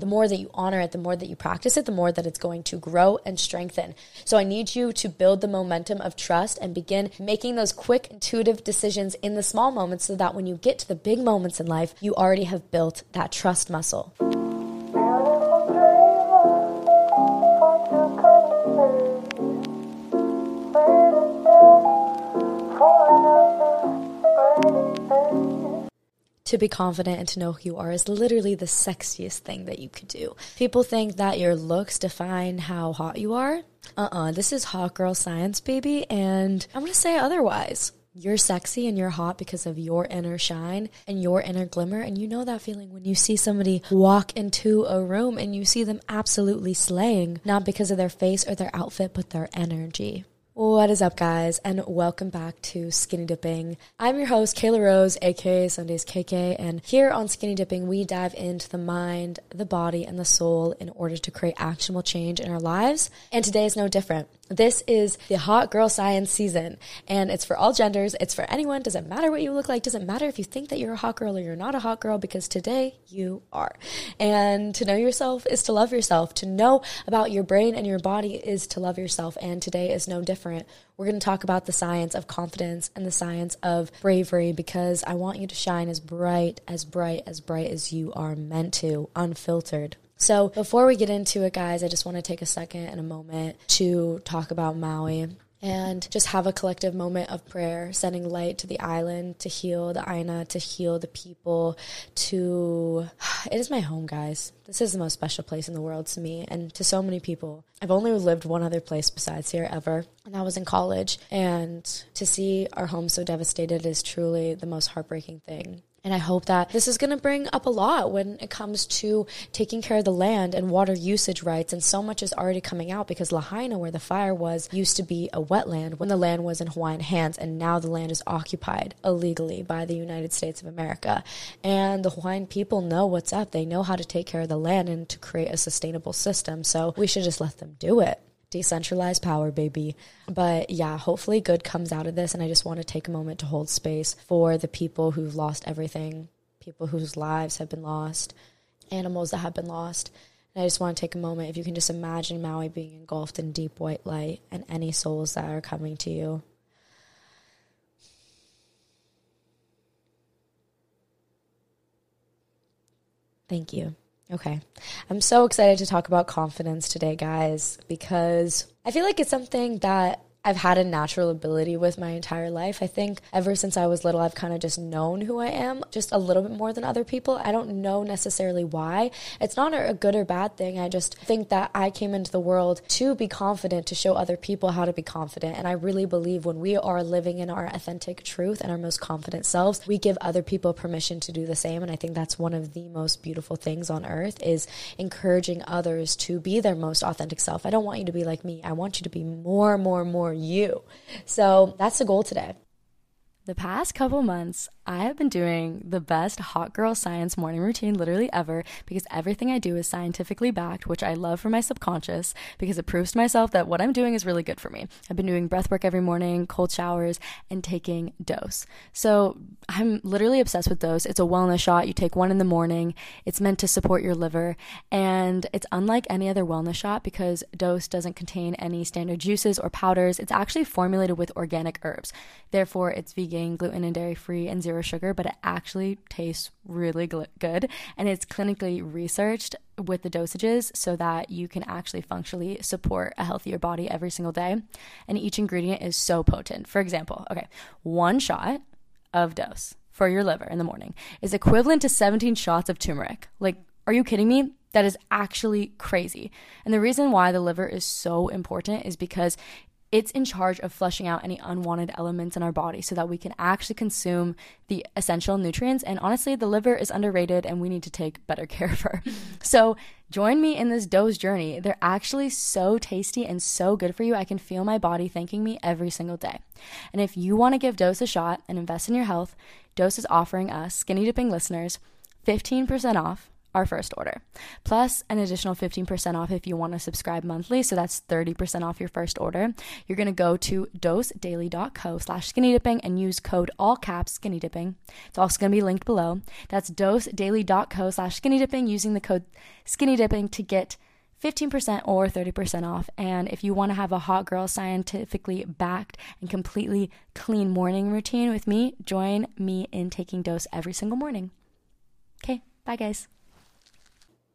The more that you honor it, the more that you practice it, the more that it's going to grow and strengthen. So I need you to build the momentum of trust and begin making those quick, intuitive decisions in the small moments so that when you get to the big moments in life, you already have built that trust muscle. To be confident and to know who you are is literally the sexiest thing that you could do. People think that your looks define how hot you are. Uh uh-uh, uh this is hot girl science, baby, and I'm gonna say otherwise. You're sexy and you're hot because of your inner shine and your inner glimmer. And you know that feeling when you see somebody walk into a room and you see them absolutely slaying, not because of their face or their outfit, but their energy. What is up, guys, and welcome back to Skinny Dipping. I'm your host, Kela Rose, aka Sundays KK, and here on Skinny Dipping, we dive into the mind, the body, and the soul in order to create actionable change in our lives. And today is no different. This is the hot girl science season, and it's for all genders. It's for anyone. Doesn't matter what you look like. Doesn't matter if you think that you're a hot girl or you're not a hot girl, because today you are. And to know yourself is to love yourself. To know about your brain and your body is to love yourself. And today is no different. We're going to talk about the science of confidence and the science of bravery because I want you to shine as bright, as bright, as bright as you are meant to, unfiltered. So, before we get into it, guys, I just want to take a second and a moment to talk about Maui and just have a collective moment of prayer, sending light to the island, to heal the Aina, to heal the people, to. It is my home, guys. This is the most special place in the world to me and to so many people. I've only lived one other place besides here ever, and that was in college. And to see our home so devastated is truly the most heartbreaking thing. And I hope that this is going to bring up a lot when it comes to taking care of the land and water usage rights. And so much is already coming out because Lahaina, where the fire was, used to be a wetland when the land was in Hawaiian hands. And now the land is occupied illegally by the United States of America. And the Hawaiian people know what's up. They know how to take care of the land and to create a sustainable system. So we should just let them do it decentralized power, baby. But yeah, hopefully good comes out of this. And I just want to take a moment to hold space for the people who've lost everything, people whose lives have been lost, animals that have been lost. And I just want to take a moment, if you can just imagine Maui being engulfed in deep white light and any souls that are coming to you. Thank you. Okay. I'm so excited to talk about confidence today, guys, because I feel like it's something that I've had a natural ability with my entire life. I think ever since I was little, I've kind of just known who I am just a little bit more than other people. I don't know necessarily why. It's not a good or bad thing. I just think that I came into the world to be confident, to show other people how to be confident. And I really believe when we are living in our authentic truth and our most confident selves, we give other people permission to do the same. And I think that's one of the most beautiful things on earth is encouraging others to be their most authentic self. I don't want you to be like me. I want you to be more, more, more you. So that's the goal today. The past couple months, I have been doing the best hot girl science morning routine literally ever because everything I do is scientifically backed, which I love for my subconscious because it proves to myself that what I'm doing is really good for me. I've been doing breath work every morning, cold showers, and taking dose. So I'm literally obsessed with dose. It's a wellness shot. You take one in the morning. It's meant to support your liver, and it's unlike any other wellness shot because dose doesn't contain any standard juices or powders. It's actually formulated with organic herbs. Therefore, it's vegan, gluten and dairy free, and zero zero sugar, but it actually tastes really gl- good. And it's clinically researched with the dosages so that you can actually functionally support a healthier body every single day. And each ingredient is so potent. For example, okay, one shot of dose for your liver in the morning is equivalent to 17 shots of turmeric. Like, are you kidding me? That is actually crazy. And the reason why the liver is so important is because it's in charge of flushing out any unwanted elements in our body so that we can actually consume the essential nutrients. And honestly, the liver is underrated and we need to take better care of her. so, join me in this dose journey. They're actually so tasty and so good for you. I can feel my body thanking me every single day. And if you want to give Dose a shot and invest in your health, Dose is offering us, skinny dipping listeners, 15% off our first order, plus an additional 15% off if you want to subscribe monthly. So that's 30% off your first order. You're going to go to dosedaily.co slash skinny dipping and use code all caps skinny dipping. It's also going to be linked below. That's dosedaily.co slash skinny dipping using the code skinny dipping to get 15% or 30% off. And if you want to have a hot girl scientifically backed and completely clean morning routine with me, join me in taking dose every single morning. Okay, bye guys.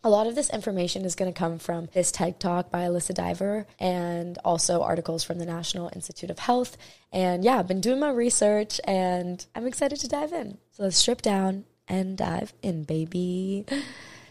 A lot of this information is going to come from this TED Talk by Alyssa Diver and also articles from the National Institute of Health. And yeah, I've been doing my research and I'm excited to dive in. So let's strip down and dive in, baby.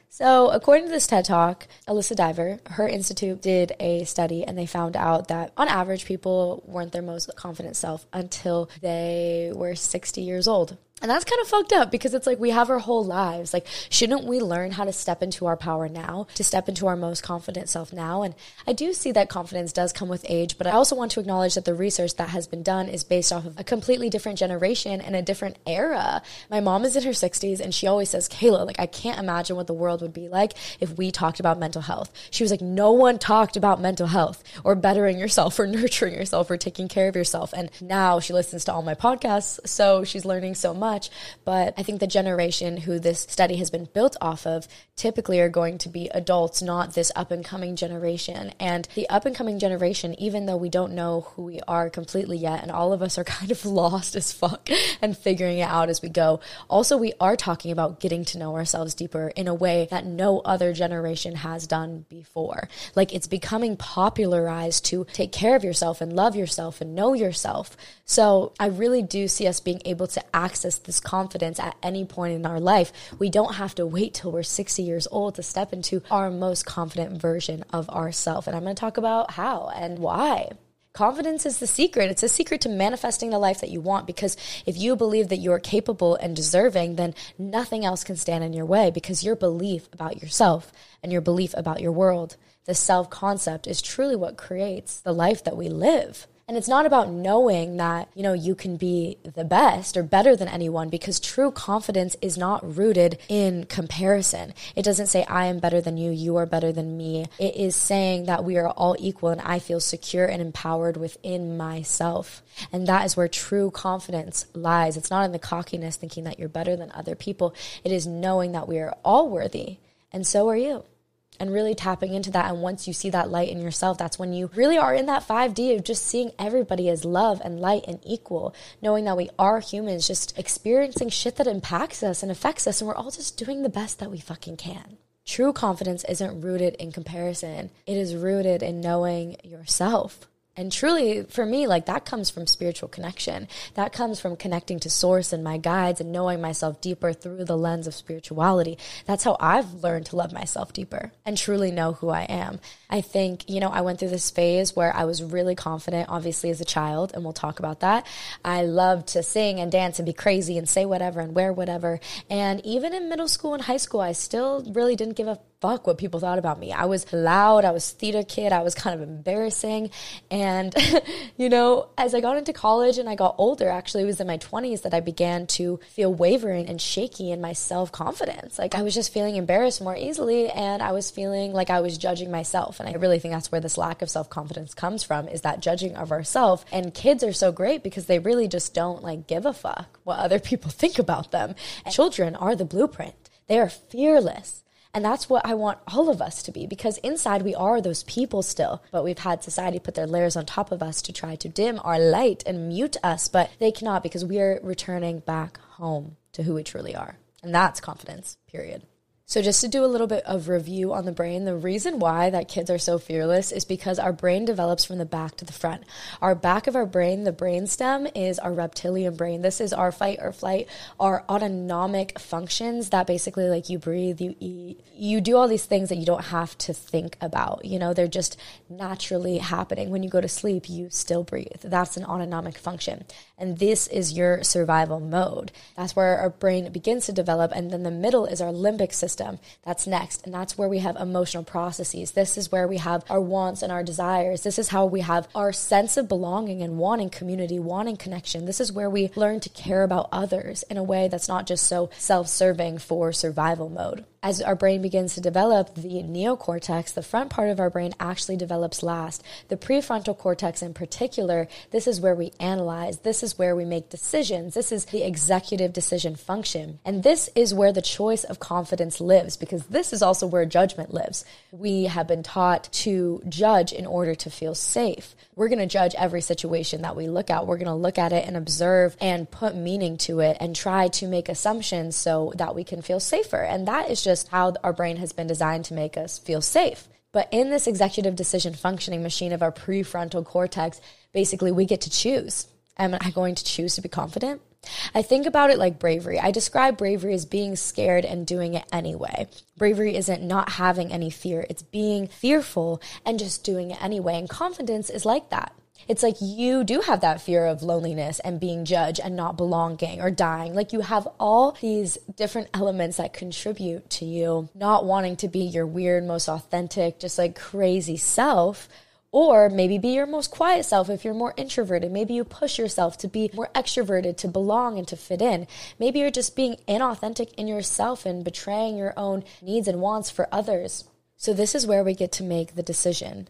So, according to this TED Talk, Alyssa Diver, her institute did a study and they found out that on average, people weren't their most confident self until they were 60 years old. And that's kind of fucked up because it's like we have our whole lives. Like, shouldn't we learn how to step into our power now, to step into our most confident self now? And I do see that confidence does come with age, but I also want to acknowledge that the research that has been done is based off of a completely different generation and a different era. My mom is in her 60s and she always says, Kela, like, I can't imagine what the world would be like if we talked about mental health. She was like, no one talked about mental health or bettering yourself or nurturing yourself or taking care of yourself. And now she listens to all my podcasts, so she's learning so much much. But I think the generation who this study has been built off of typically are going to be adults, not this up and coming generation. And the up and coming generation, even though we don't know who we are completely yet, and all of us are kind of lost as fuck and figuring it out as we go, also we are talking about getting to know ourselves deeper in a way that no other generation has done before. Like it's becoming popularized to take care of yourself and love yourself and know yourself. So I really do see us being able to access this confidence at any point in our life. We don't have to wait till we're 60 years old to step into our most confident version of ourself. And I'm going to talk about how and why. Confidence is the secret. It's a secret to manifesting the life that you want because if you believe that you're capable and deserving, then nothing else can stand in your way because your belief about yourself and your belief about your world, the self concept, is truly what creates the life that we live. And it's not about knowing that, you know, you can be the best or better than anyone because true confidence is not rooted in comparison. It doesn't say, I am better than you, you are better than me. It is saying that we are all equal and I feel secure and empowered within myself. And that is where true confidence lies. It's not in the cockiness thinking that you're better than other people. It is knowing that we are all worthy and so are you and really tapping into that. And once you see that light in yourself, that's when you really are in that 5D of just seeing everybody as love and light and equal, knowing that we are humans, just experiencing shit that impacts us and affects us. And we're all just doing the best that we fucking can. True confidence isn't rooted in comparison, it is rooted in knowing yourself. And truly, for me, like that comes from spiritual connection. That comes from connecting to source and my guides and knowing myself deeper through the lens of spirituality. That's how I've learned to love myself deeper and truly know who I am. I think, you know, I went through this phase where I was really confident, obviously, as a child, and we'll talk about that. I loved to sing and dance and be crazy and say whatever and wear whatever. And even in middle school and high school, I still really didn't give a fuck what people thought about me. I was loud, I was theater kid, I was kind of embarrassing. And, you know, as I got into college and I got older, actually, it was in my 20s that I began to feel wavering and shaky in my self confidence. Like I was just feeling embarrassed more easily and I was feeling like I was judging myself. And I really think that's where this lack of self confidence comes from is that judging of ourselves. And kids are so great because they really just don't like give a fuck what other people think about them. And children are the blueprint. They are fearless. And that's what I want all of us to be because inside we are those people still, but we've had society put their layers on top of us to try to dim our light and mute us, but they cannot because we are returning back home to who we truly are. And that's confidence, period. So, just to do a little bit of review on the brain, the reason why that kids are so fearless is because our brain develops from the back to the front. Our back of our brain, the brain stem, is our reptilian brain. This is our fight or flight, our autonomic functions that basically, like you breathe, you eat, you do all these things that you don't have to think about. You know, they're just naturally happening. When you go to sleep, you still breathe. That's an autonomic function. And this is your survival mode. That's where our brain begins to develop. And then the middle is our limbic system. That's next. And that's where we have emotional processes. This is where we have our wants and our desires. This is how we have our sense of belonging and wanting community, wanting connection. This is where we learn to care about others in a way that's not just so self serving for survival mode as our brain begins to develop, the neocortex, the front part of our brain, actually develops last. The prefrontal cortex, in particular, this is where we analyze, this is where we make decisions, this is the executive decision function. And this is where the choice of confidence lives, because this is also where judgment lives. We have been taught to judge in order to feel safe. We're going to judge every situation that we look at. We're going to look at it and observe and put meaning to it and try to make assumptions so that we can feel safer. And that is just how our brain has been designed to make us feel safe. But in this executive decision functioning machine of our prefrontal cortex, basically we get to choose. Am I going to choose to be confident? I think about it like bravery. I describe bravery as being scared and doing it anyway. Bravery isn't not having any fear, it's being fearful and just doing it anyway. And confidence is like that. It's like you do have that fear of loneliness and being judged and not belonging or dying. Like you have all these different elements that contribute to you not wanting to be your weird, most authentic, just like crazy self. Or maybe be your most quiet self if you're more introverted. Maybe you push yourself to be more extroverted, to belong and to fit in. Maybe you're just being inauthentic in yourself and betraying your own needs and wants for others. So, this is where we get to make the decision.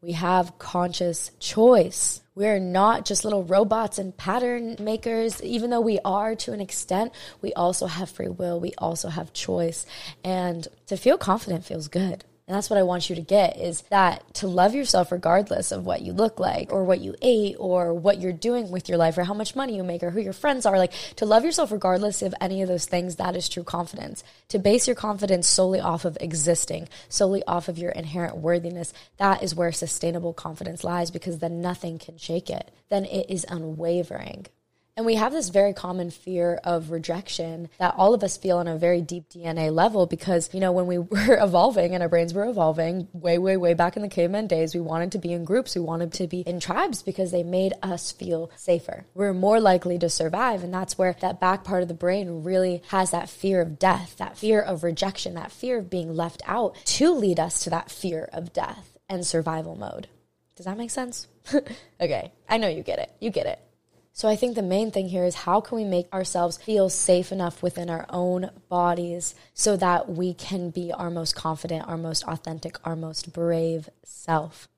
We have conscious choice. We're not just little robots and pattern makers. Even though we are to an extent, we also have free will. We also have choice. And to feel confident feels good. And that's what I want you to get is that to love yourself regardless of what you look like or what you ate or what you're doing with your life or how much money you make or who your friends are. Like to love yourself regardless of any of those things, that is true confidence. To base your confidence solely off of existing, solely off of your inherent worthiness, that is where sustainable confidence lies because then nothing can shake it. Then it is unwavering. And we have this very common fear of rejection that all of us feel on a very deep DNA level because, you know, when we were evolving and our brains were evolving way, way, way back in the caveman days, we wanted to be in groups, we wanted to be in tribes because they made us feel safer. We're more likely to survive. And that's where that back part of the brain really has that fear of death, that fear of rejection, that fear of being left out to lead us to that fear of death and survival mode. Does that make sense? okay, I know you get it. You get it. So I think the main thing here is how can we make ourselves feel safe enough within our own bodies so that we can be our most confident, our most authentic, our most brave self.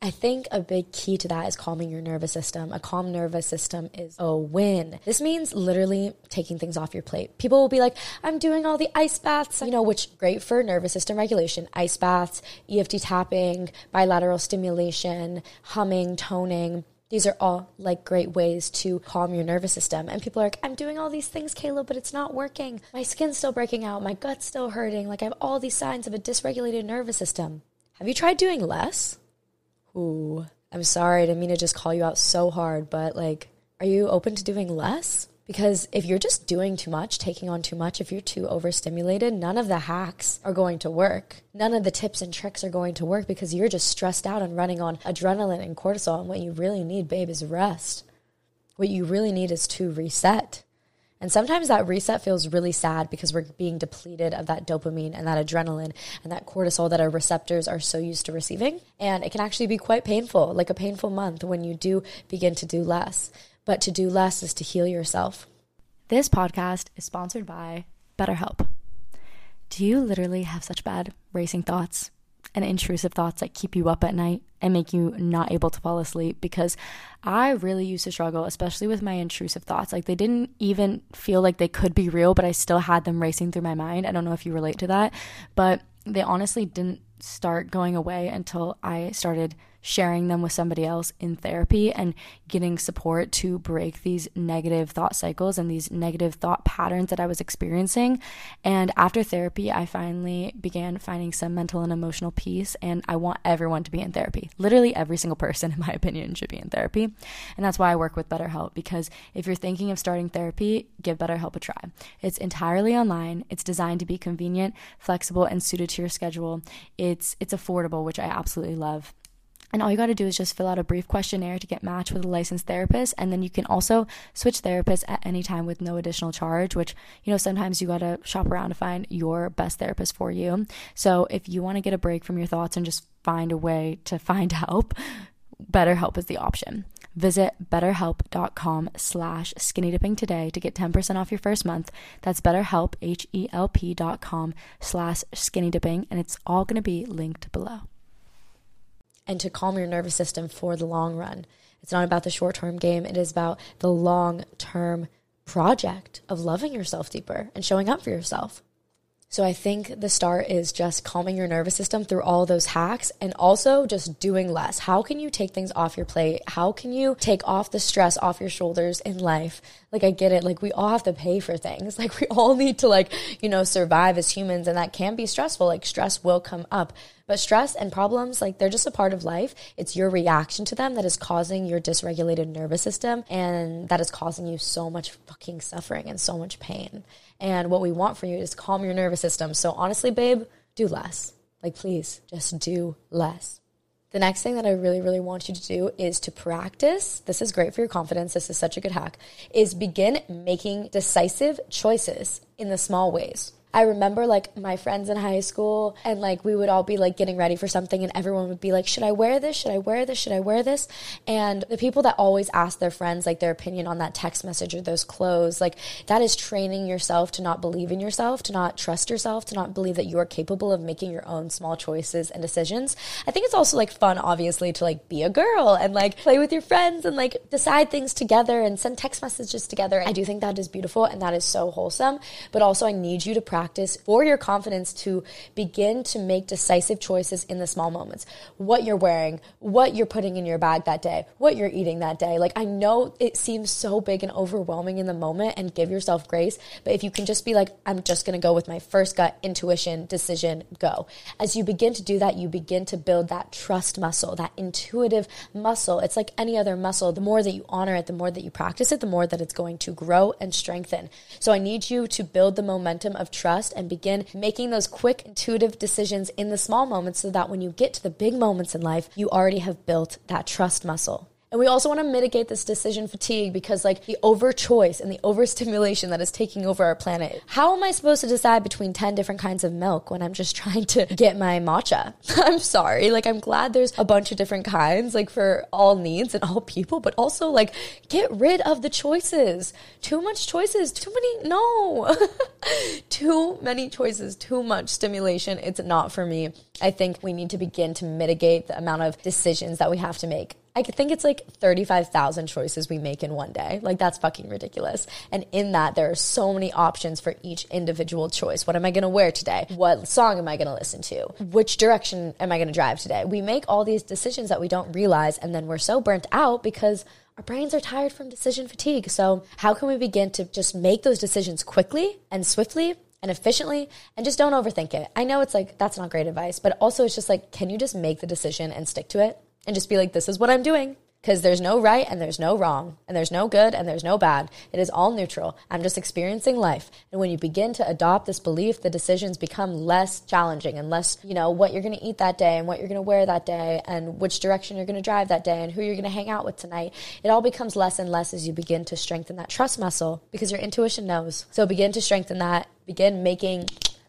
I think a big key to that is calming your nervous system. A calm nervous system is a win. This means literally taking things off your plate. People will be like, I'm doing all the ice baths, you know, which great for nervous system regulation. Ice baths, EFT tapping, bilateral stimulation, humming, toning. These are all like great ways to calm your nervous system. And people are like, I'm doing all these things, Kela, but it's not working. My skin's still breaking out. My gut's still hurting. Like I have all these signs of a dysregulated nervous system. Have you tried doing less? Ooh, I'm sorry. I didn't mean to just call you out so hard, but like, are you open to doing less? Because if you're just doing too much, taking on too much, if you're too overstimulated, none of the hacks are going to work. None of the tips and tricks are going to work because you're just stressed out and running on adrenaline and cortisol. And what you really need, babe, is rest. What you really need is to reset. And sometimes that reset feels really sad because we're being depleted of that dopamine and that adrenaline and that cortisol that our receptors are so used to receiving. And it can actually be quite painful, like a painful month when you do begin to do less. But to do less is to heal yourself. This podcast is sponsored by BetterHelp. Do you literally have such bad racing thoughts and intrusive thoughts that keep you up at night and make you not able to fall asleep? Because I really used to struggle, especially with my intrusive thoughts. Like they didn't even feel like they could be real, but I still had them racing through my mind. I don't know if you relate to that, but they honestly didn't start going away until I started sharing them with somebody else in therapy and getting support to break these negative thought cycles and these negative thought patterns that I was experiencing. And after therapy, I finally began finding some mental and emotional peace. And I want everyone to be in therapy. Literally, every single person, in my opinion, should be in therapy. And that's why I work with BetterHelp because if you're thinking of starting therapy, give BetterHelp a try. It's entirely online, it's designed to be convenient, flexible, and suited to your schedule. It's, it's affordable, which I absolutely love. And all you got to do is just fill out a brief questionnaire to get matched with a licensed therapist. And then you can also switch therapists at any time with no additional charge, which, you know, sometimes you got to shop around to find your best therapist for you. So if you want to get a break from your thoughts and just find a way to find help, BetterHelp is the option. Visit betterhelp.com slash skinny dipping today to get 10% off your first month. That's betterhelp, H-E-L-P dot com slash skinny dipping. And it's all going to be linked below and to calm your nervous system for the long run. It's not about the short term game, it is about the long term project of loving yourself deeper and showing up for yourself. So I think the start is just calming your nervous system through all those hacks and also just doing less. How can you take things off your plate? How can you take off the stress off your shoulders in life? Like I get it. Like we all have to pay for things. Like we all need to like, you know, survive as humans and that can be stressful. Like stress will come up. But stress and problems, like they're just a part of life. It's your reaction to them that is causing your dysregulated nervous system and that is causing you so much fucking suffering and so much pain. And what we want for you is calm your nervous system. So honestly, babe, do less. Like please, just do less. The next thing that I really, really want you to do is to practice. This is great for your confidence. This is such a good hack. Is begin making decisive choices in the small ways. I remember like my friends in high school and like we would all be like getting ready for something and everyone would be like, should I wear this? Should I wear this? Should I wear this? And the people that always ask their friends like their opinion on that text message or those clothes, like that is training yourself to not believe in yourself, to not trust yourself, to not believe that you are capable of making your own small choices and decisions. I think it's also like fun, obviously, to like be a girl and like play with your friends and like decide things together and send text messages together. I do think that is beautiful and that is so wholesome. But also, I need you to practice practice for your confidence to begin to make decisive choices in the small moments. What you're wearing, what you're putting in your bag that day, what you're eating that day. Like, I know it seems so big and overwhelming in the moment and give yourself grace, but if you can just be like, I'm just gonna go with my first gut intuition, decision, go. As you begin to do that, you begin to build that trust muscle, that intuitive muscle. It's like any other muscle. The more that you honor it, the more that you practice it, the more that it's going to grow and strengthen. So I need you to build the momentum of trust and begin making those quick, intuitive decisions in the small moments so that when you get to the big moments in life, you already have built that trust muscle. And we also want to mitigate this decision fatigue because, like, the over choice and the overstimulation that is taking over our planet. How am I supposed to decide between 10 different kinds of milk when I'm just trying to get my matcha? I'm sorry. Like, I'm glad there's a bunch of different kinds, like, for all needs and all people, but also, like, get rid of the choices. Too much choices. Too many. No. too many choices. Too much stimulation. It's not for me. I think we need to begin to mitigate the amount of decisions that we have to make. I think it's like 35,000 choices we make in one day. Like that's fucking ridiculous. And in that, there are so many options for each individual choice. What am I going to wear today? What song am I going to listen to? Which direction am I going to drive today? We make all these decisions that we don't realize. And then we're so burnt out because our brains are tired from decision fatigue. So how can we begin to just make those decisions quickly and swiftly and efficiently and just don't overthink it. I know it's like that's not great advice, but also it's just like can you just make the decision and stick to it? And just be like, this is what I'm doing. because there's no right and there's no wrong and there's no good and there's no bad. It is all neutral. I'm just experiencing life. And when you begin to adopt this belief, the decisions become less challenging and less, you know, what you're to eat that day and what you're to wear that day and which direction you're to drive that day and who you're to hang out with tonight. It all becomes less and less as you begin to strengthen that trust muscle because your intuition knows. So begin to strengthen that, begin making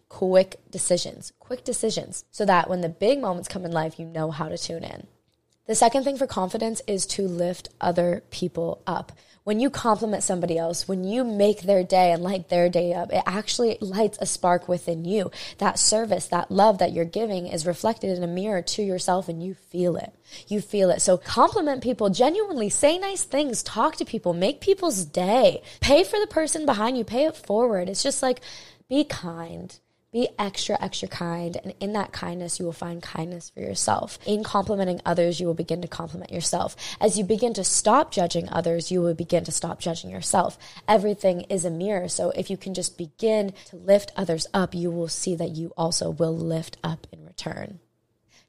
quick decisions, quick decisions, so that when the big moments come in life, you know how to tune in. The second thing for confidence is to lift other people up. When you compliment somebody else, when you make their day and light their day up, it actually lights a spark within you. That service, that love that you're giving is reflected in a mirror to yourself and you feel it. You feel it. So compliment people, genuinely say nice things, talk to people, make people's day. Pay for the person behind you, pay it forward. It's just like be kind be extra, extra kind. And in that kindness, you will find kindness for yourself. In complimenting others, you will begin to compliment yourself. As you begin to stop judging others, you will begin to stop judging yourself. Everything is a mirror. So if you can just begin to lift others up, you will see that you also will lift up in return.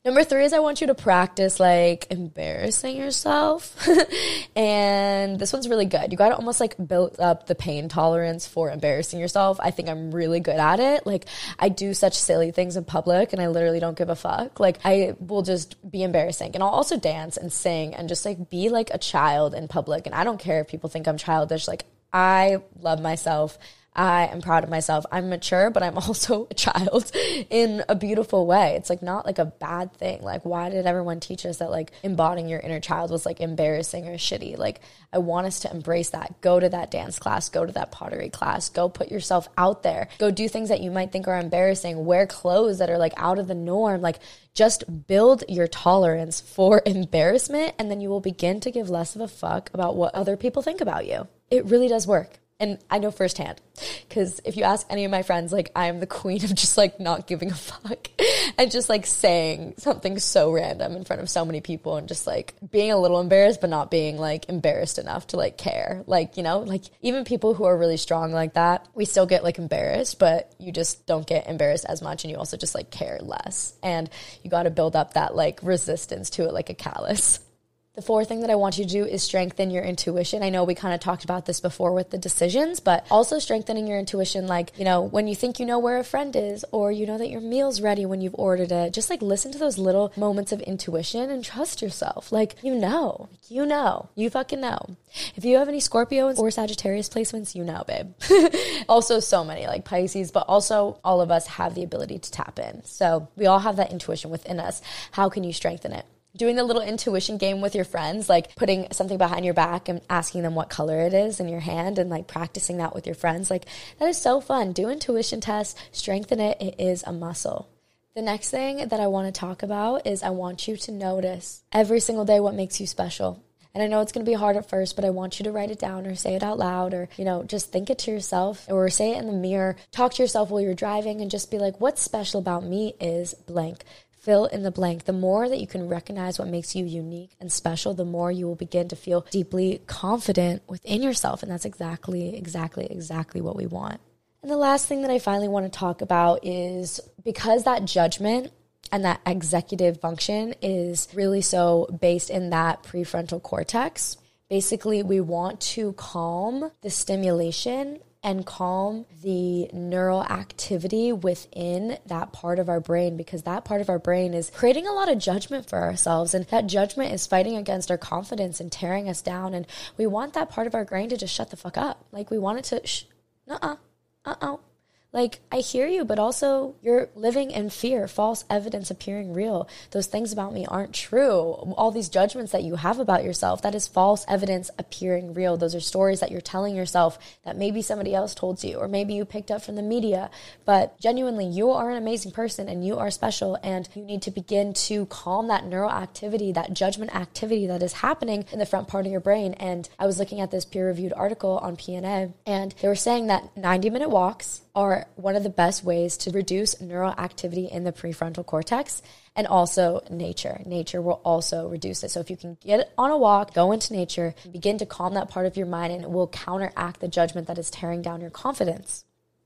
Number three is I want you to practice like embarrassing yourself. and this one's really good. You got to almost like build up the pain tolerance for embarrassing yourself. I think I'm really good at it. Like I do such silly things in public and I literally don't give a fuck. Like I will just be embarrassing and I'll also dance and sing and just like be like a child in public. And I don't care if people think I'm childish. Like I love myself. I am proud of myself. I'm mature, but I'm also a child in a beautiful way. It's like not like a bad thing. Like, why did everyone teach us that like embodying your inner child was like embarrassing or shitty? Like, I want us to embrace that. Go to that dance class, go to that pottery class, go put yourself out there, go do things that you might think are embarrassing, wear clothes that are like out of the norm. Like, just build your tolerance for embarrassment, and then you will begin to give less of a fuck about what other people think about you. It really does work. And I know firsthand because if you ask any of my friends, like I'm the queen of just like not giving a fuck and just like saying something so random in front of so many people and just like being a little embarrassed, but not being like embarrassed enough to like care. Like, you know, like even people who are really strong like that, we still get like embarrassed, but you just don't get embarrassed as much and you also just like care less. And you got to build up that like resistance to it like a callus. The fourth thing that I want you to do is strengthen your intuition. I know we kind of talked about this before with the decisions, but also strengthening your intuition. Like, you know, when you think you know where a friend is, or you know that your meal's ready when you've ordered it, just like listen to those little moments of intuition and trust yourself. Like, you know, you know, you fucking know. If you have any Scorpio or Sagittarius placements, you know, babe. also, so many like Pisces, but also all of us have the ability to tap in. So we all have that intuition within us. How can you strengthen it? Doing the little intuition game with your friends, like putting something behind your back and asking them what color it is in your hand and like practicing that with your friends. Like that is so fun. Do intuition tests, strengthen it. It is a muscle. The next thing that I want to talk about is I want you to notice every single day what makes you special. And I know it's going to be hard at first, but I want you to write it down or say it out loud or, you know, just think it to yourself or say it in the mirror. Talk to yourself while you're driving and just be like, what's special about me is blank fill in the blank. The more that you can recognize what makes you unique and special, the more you will begin to feel deeply confident within yourself. And that's exactly, exactly, exactly what we want. And the last thing that I finally want to talk about is because that judgment and that executive function is really so based in that prefrontal cortex. Basically, we want to calm the stimulation and calm the neural activity within that part of our brain because that part of our brain is creating a lot of judgment for ourselves. And that judgment is fighting against our confidence and tearing us down. And we want that part of our brain to just shut the fuck up. Like we want it to, shh, uh uh, uh uh, like, I hear you, but also you're living in fear, false evidence appearing real. Those things about me aren't true. All these judgments that you have about yourself, that is false evidence appearing real. Those are stories that you're telling yourself that maybe somebody else told you, or maybe you picked up from the media. But genuinely, you are an amazing person and you are special, and you need to begin to calm that neural activity, that judgment activity that is happening in the front part of your brain. And I was looking at this peer reviewed article on PNA, and they were saying that 90 minute walks, are one of the best ways to reduce neural activity in the prefrontal cortex and also nature. Nature will also reduce it. So if you can get on a walk, go into nature, begin to calm that part of your mind and it will counteract the judgment that is tearing down your confidence.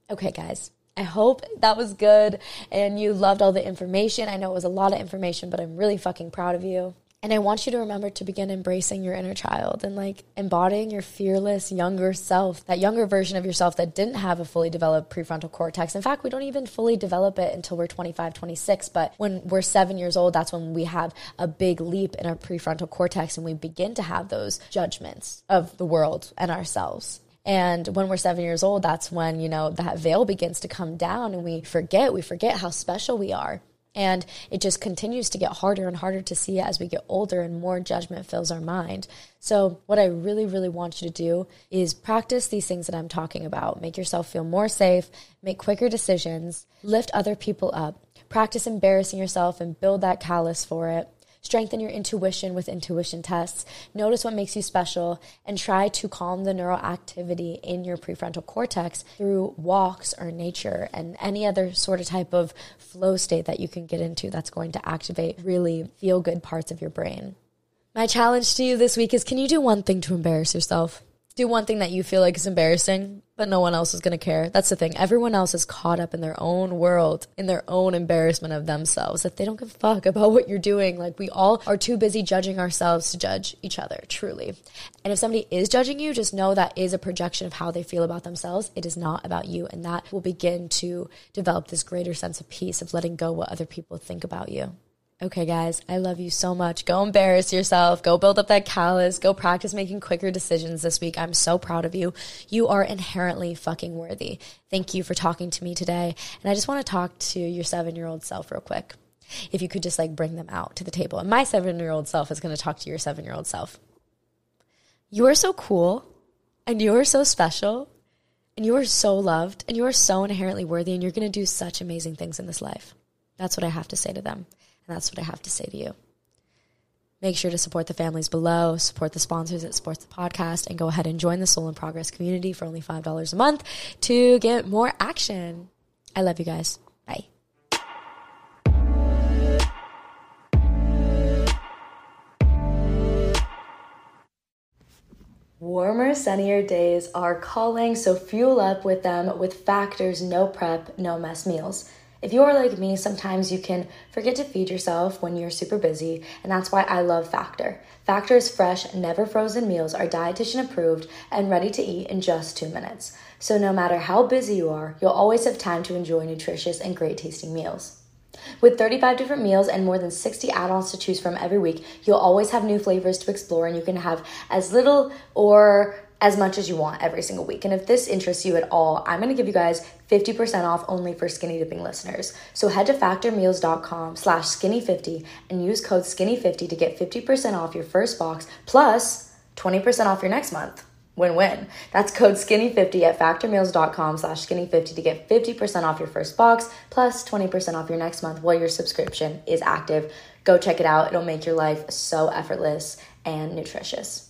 Okay, guys. I hope that was good and you loved all the information. I know it was a lot of information, but I'm really fucking proud of you. And I want you to remember to begin embracing your inner child and like embodying your fearless younger self, that younger version of yourself that didn't have a fully developed prefrontal cortex. In fact, we don't even fully develop it until we're 25, 26. But when we're seven years old, that's when we have a big leap in our prefrontal cortex and we begin to have those judgments of the world and ourselves. And when we're seven years old, that's when, you know, that veil begins to come down and we forget, we forget how special we are. And it just continues to get harder and harder to see as we get older and more judgment fills our mind. So, what I really, really want you to do is practice these things that I'm talking about. Make yourself feel more safe, make quicker decisions, lift other people up, practice embarrassing yourself and build that callus for it. Strengthen your intuition with intuition tests. Notice what makes you special and try to calm the neural activity in your prefrontal cortex through walks or nature and any other sort of type of flow state that you can get into that's going to activate really feel good parts of your brain. My challenge to you this week is can you do one thing to embarrass yourself? Do one thing that you feel like is embarrassing, but no one else is going to care. That's the thing. Everyone else is caught up in their own world, in their own embarrassment of themselves, that they don't give a fuck about what you're doing. Like, we all are too busy judging ourselves to judge each other, truly. And if somebody is judging you, just know that is a projection of how they feel about themselves. It is not about you. And that will begin to develop this greater sense of peace of letting go what other people think about you. Okay, guys, I love you so much. Go embarrass yourself. Go build up that callus. Go practice making quicker decisions this week. I'm so proud of you. You are inherently fucking worthy. Thank you for talking to me today. And I just want to talk to your seven year old self real quick. If you could just like bring them out to the table. And my seven year old self is going to talk to your seven year old self. You are so cool and you are so special and you are so loved and you are so inherently worthy and you're going to do such amazing things in this life. That's what I have to say to them. And that's what I have to say to you. Make sure to support the families below, support the sponsors that support the podcast, and go ahead and join the Soul in Progress community for only $5 a month to get more action. I love you guys. Bye. Warmer, sunnier days are calling, so fuel up with them with Factor's no prep, no mess meals. If you are like me, sometimes you can forget to feed yourself when you're super busy, and that's why I love Factor. Factor's fresh, never frozen meals are dietitian approved and ready to eat in just two minutes. So no matter how busy you are, you'll always have time to enjoy nutritious and great tasting meals. With 35 different meals and more than 60 add ons to choose from every week, you'll always have new flavors to explore, and you can have as little or as much as you want every single week. And if this interests you at all, I'm going to give you guys 50% off only for skinny dipping listeners. So head to factormeals.com slash skinny50 and use code skinny50 to get 50% off your first box plus 20% off your next month. Win-win. That's code skinny50 at factormeals.com slash skinny50 to get 50% off your first box plus 20% off your next month while your subscription is active. Go check it out. It'll make your life so effortless and nutritious.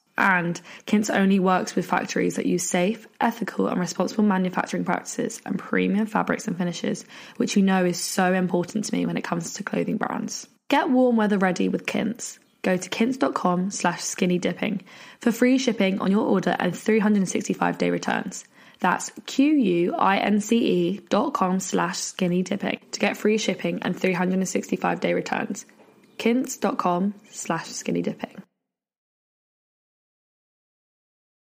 And Quince only works with factories that use safe, ethical, and responsible manufacturing practices and premium fabrics and finishes, which you know is so important to me when it comes to clothing brands. Get warm weather ready with Quince. Go to quince.com slash skinny dipping for free shipping on your order and 365 day returns. That's Q-U-I-N-C-E dot com slash skinny dipping to get free shipping and 365 day returns. Quince.com slash skinny dipping.